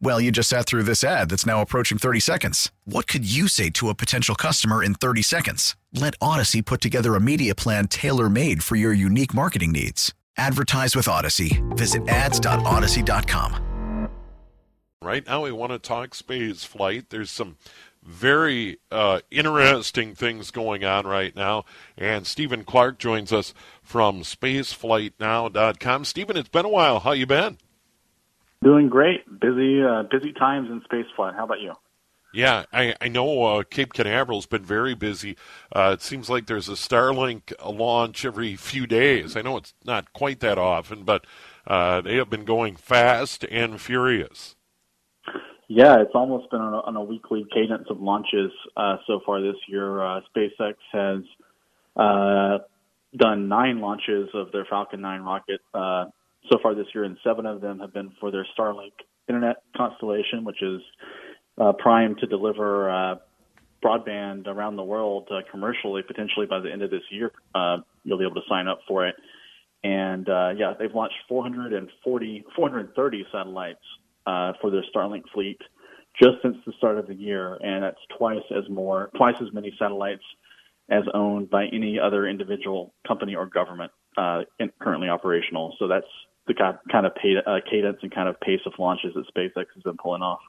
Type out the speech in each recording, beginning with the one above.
Well, you just sat through this ad that's now approaching 30 seconds. What could you say to a potential customer in 30 seconds? Let Audacy put together a media plan tailor made for your unique marketing needs. Advertise with Audacy. Visit ads.audacy.com. Right now, we want to talk space flight. There's some very uh, interesting things going on right now. And Stephen Clark joins us from spaceflightnow.com. Stephen, it's been a while. How you been? Doing great. Busy, uh, busy times in spaceflight. How about you? Yeah, I, I know uh, Cape Canaveral's been very busy. Uh, it seems like there's a Starlink launch every few days. I know it's not quite that often, but uh, they have been going fast and furious. Yeah, it's almost been on a, on a weekly cadence of launches uh, so far this year. Uh, SpaceX has uh, done nine launches of their Falcon 9 rocket so far this year, and seven of them have been for their Starlink internet constellation, which is uh, primed to deliver uh, broadband around the world uh, commercially, potentially by the end of this year. Uh, you'll be able to sign up for it. And uh, yeah, they've launched 440, 430 satellites uh, for their Starlink fleet just since the start of the year, and that's twice as more, twice as many satellites as owned by any other individual company or government uh, currently operational. So that's the kind of uh, cadence and kind of pace of launches that SpaceX has been pulling off.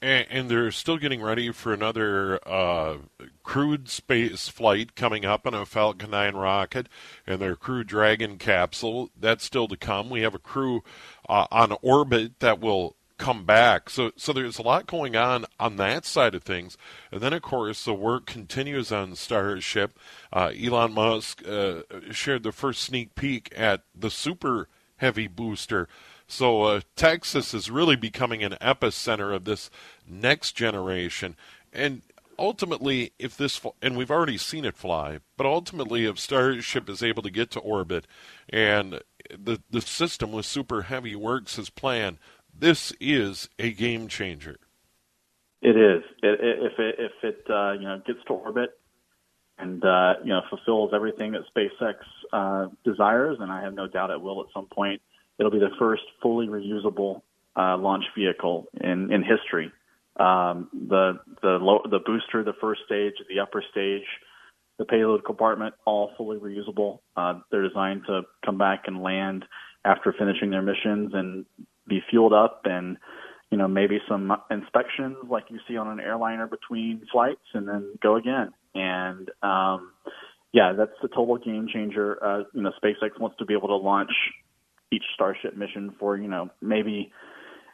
And, and they're still getting ready for another uh, crewed space flight coming up on a Falcon 9 rocket and their Crew Dragon capsule. That's still to come. We have a crew uh, on orbit that will come back. So, so there's a lot going on on that side of things. And then, of course, the work continues on Starship. Uh, Elon Musk uh, shared the first sneak peek at the Super heavy booster. So uh, Texas is really becoming an epicenter of this next generation. And ultimately, if this, and we've already seen it fly, but ultimately, if Starship is able to get to orbit and the, the system with Super Heavy works as planned, this is a game changer. It is. It, if it if it uh, you know gets to orbit and uh, you know fulfills everything that SpaceX uh, desires, and I have no doubt it will at some point. It'll be the first fully reusable uh, launch vehicle in in history. Um, the the the booster, the first stage, the upper stage, the payload compartment, all fully reusable. Uh, they're designed to come back and land after finishing their missions and be fueled up and you know maybe some inspections like you see on an airliner between flights and then go again and um, yeah, that's a total game changer. Uh, you know, SpaceX wants to be able to launch each Starship mission for you know maybe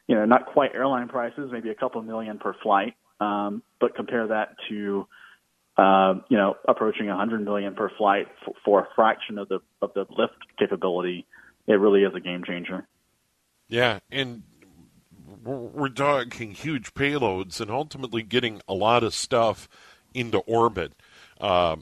you know not quite airline prices, maybe a couple million per flight, um, but compare that to uh, you know approaching a hundred million per flight for, for a fraction of the of the lift capability. It really is a game changer. Yeah, and we're talking huge payloads and ultimately getting a lot of stuff into orbit. Uh,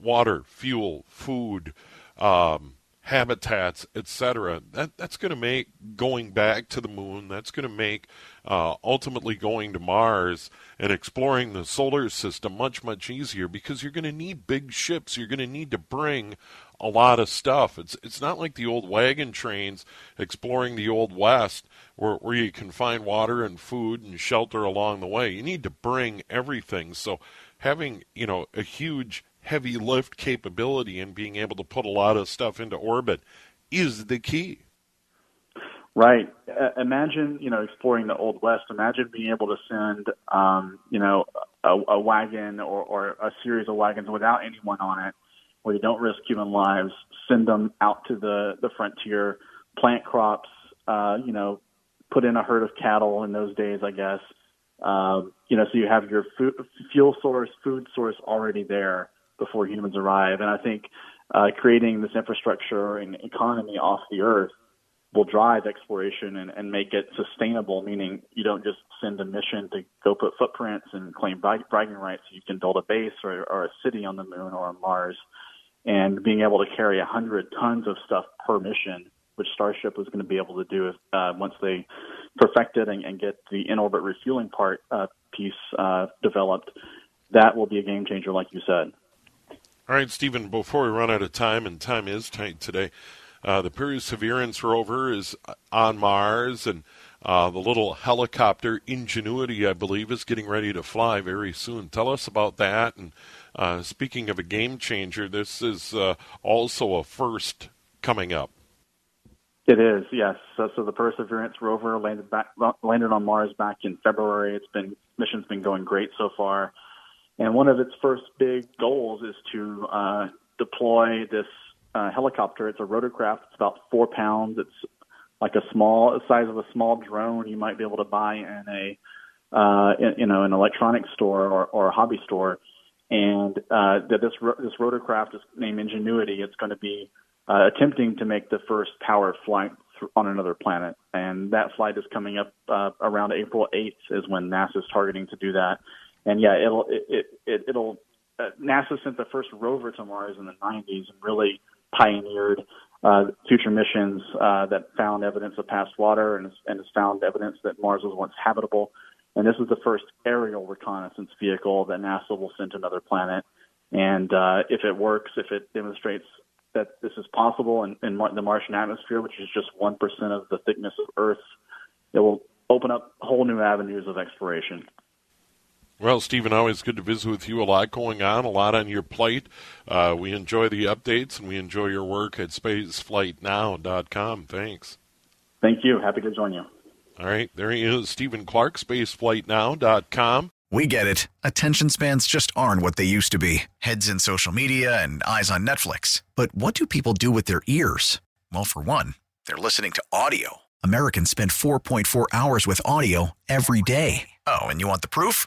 water, fuel, food, um, habitats, etc. That that's going to make going back to the moon. That's going to make uh, ultimately going to Mars and exploring the solar system much much easier because you're going to need big ships. You're going to need to bring a lot of stuff. It's it's not like the old wagon trains exploring the old west where where you can find water and food and shelter along the way. You need to bring everything. So having you know a huge heavy lift capability and being able to put a lot of stuff into orbit is the key. Right. Uh, imagine, you know, exploring the Old West. Imagine being able to send, um, you know, a, a wagon or, or a series of wagons without anyone on it where you don't risk human lives, send them out to the, the frontier, plant crops, uh, you know, put in a herd of cattle in those days, I guess. Um, you know, so you have your food, fuel source, food source already there before humans arrive. And I think uh, creating this infrastructure and economy off the earth will drive exploration and, and make it sustainable, meaning you don't just send a mission to go put footprints and claim bragging rights. You can build a base or, or a city on the moon or on Mars. And being able to carry 100 tons of stuff per mission, which Starship was going to be able to do uh, once they perfect it and, and get the in orbit refueling part uh, piece uh, developed, that will be a game changer, like you said. All right, Stephen, before we run out of time, and time is tight today, uh, the Perseverance rover is on Mars, and uh, the little helicopter Ingenuity, I believe, is getting ready to fly very soon. Tell us about that. And uh, speaking of a game changer, this is uh, also a first coming up. It is, yes. So, so, the Perseverance rover landed back landed on Mars back in February. It's been mission's been going great so far, and one of its first big goals is to uh, deploy this uh, helicopter. It's a rotorcraft. It's about four pounds. It's like a small the size of a small drone you might be able to buy in a uh, in, you know an electronics store or, or a hobby store. And uh, that this this rotorcraft is named Ingenuity. It's going to be uh, attempting to make the first powered flight th- on another planet, and that flight is coming up uh, around April 8th is when NASA is targeting to do that. And yeah, it'll it, it, it it'll uh, NASA sent the first rover to Mars in the 90s and really pioneered uh, future missions uh, that found evidence of past water and, and has found evidence that Mars was once habitable. And this is the first aerial reconnaissance vehicle that NASA will send to another planet. And uh, if it works, if it demonstrates that this is possible in, in the Martian atmosphere, which is just 1% of the thickness of Earth, it will open up whole new avenues of exploration. Well, Stephen, always good to visit with you. A lot going on, a lot on your plate. Uh, we enjoy the updates and we enjoy your work at spaceflightnow.com. Thanks. Thank you. Happy to join you. All right. There he is, Stephen Clark, spaceflightnow.com. We get it. Attention spans just aren't what they used to be heads in social media and eyes on Netflix. But what do people do with their ears? Well, for one, they're listening to audio. Americans spend 4.4 hours with audio every day. Oh, and you want the proof?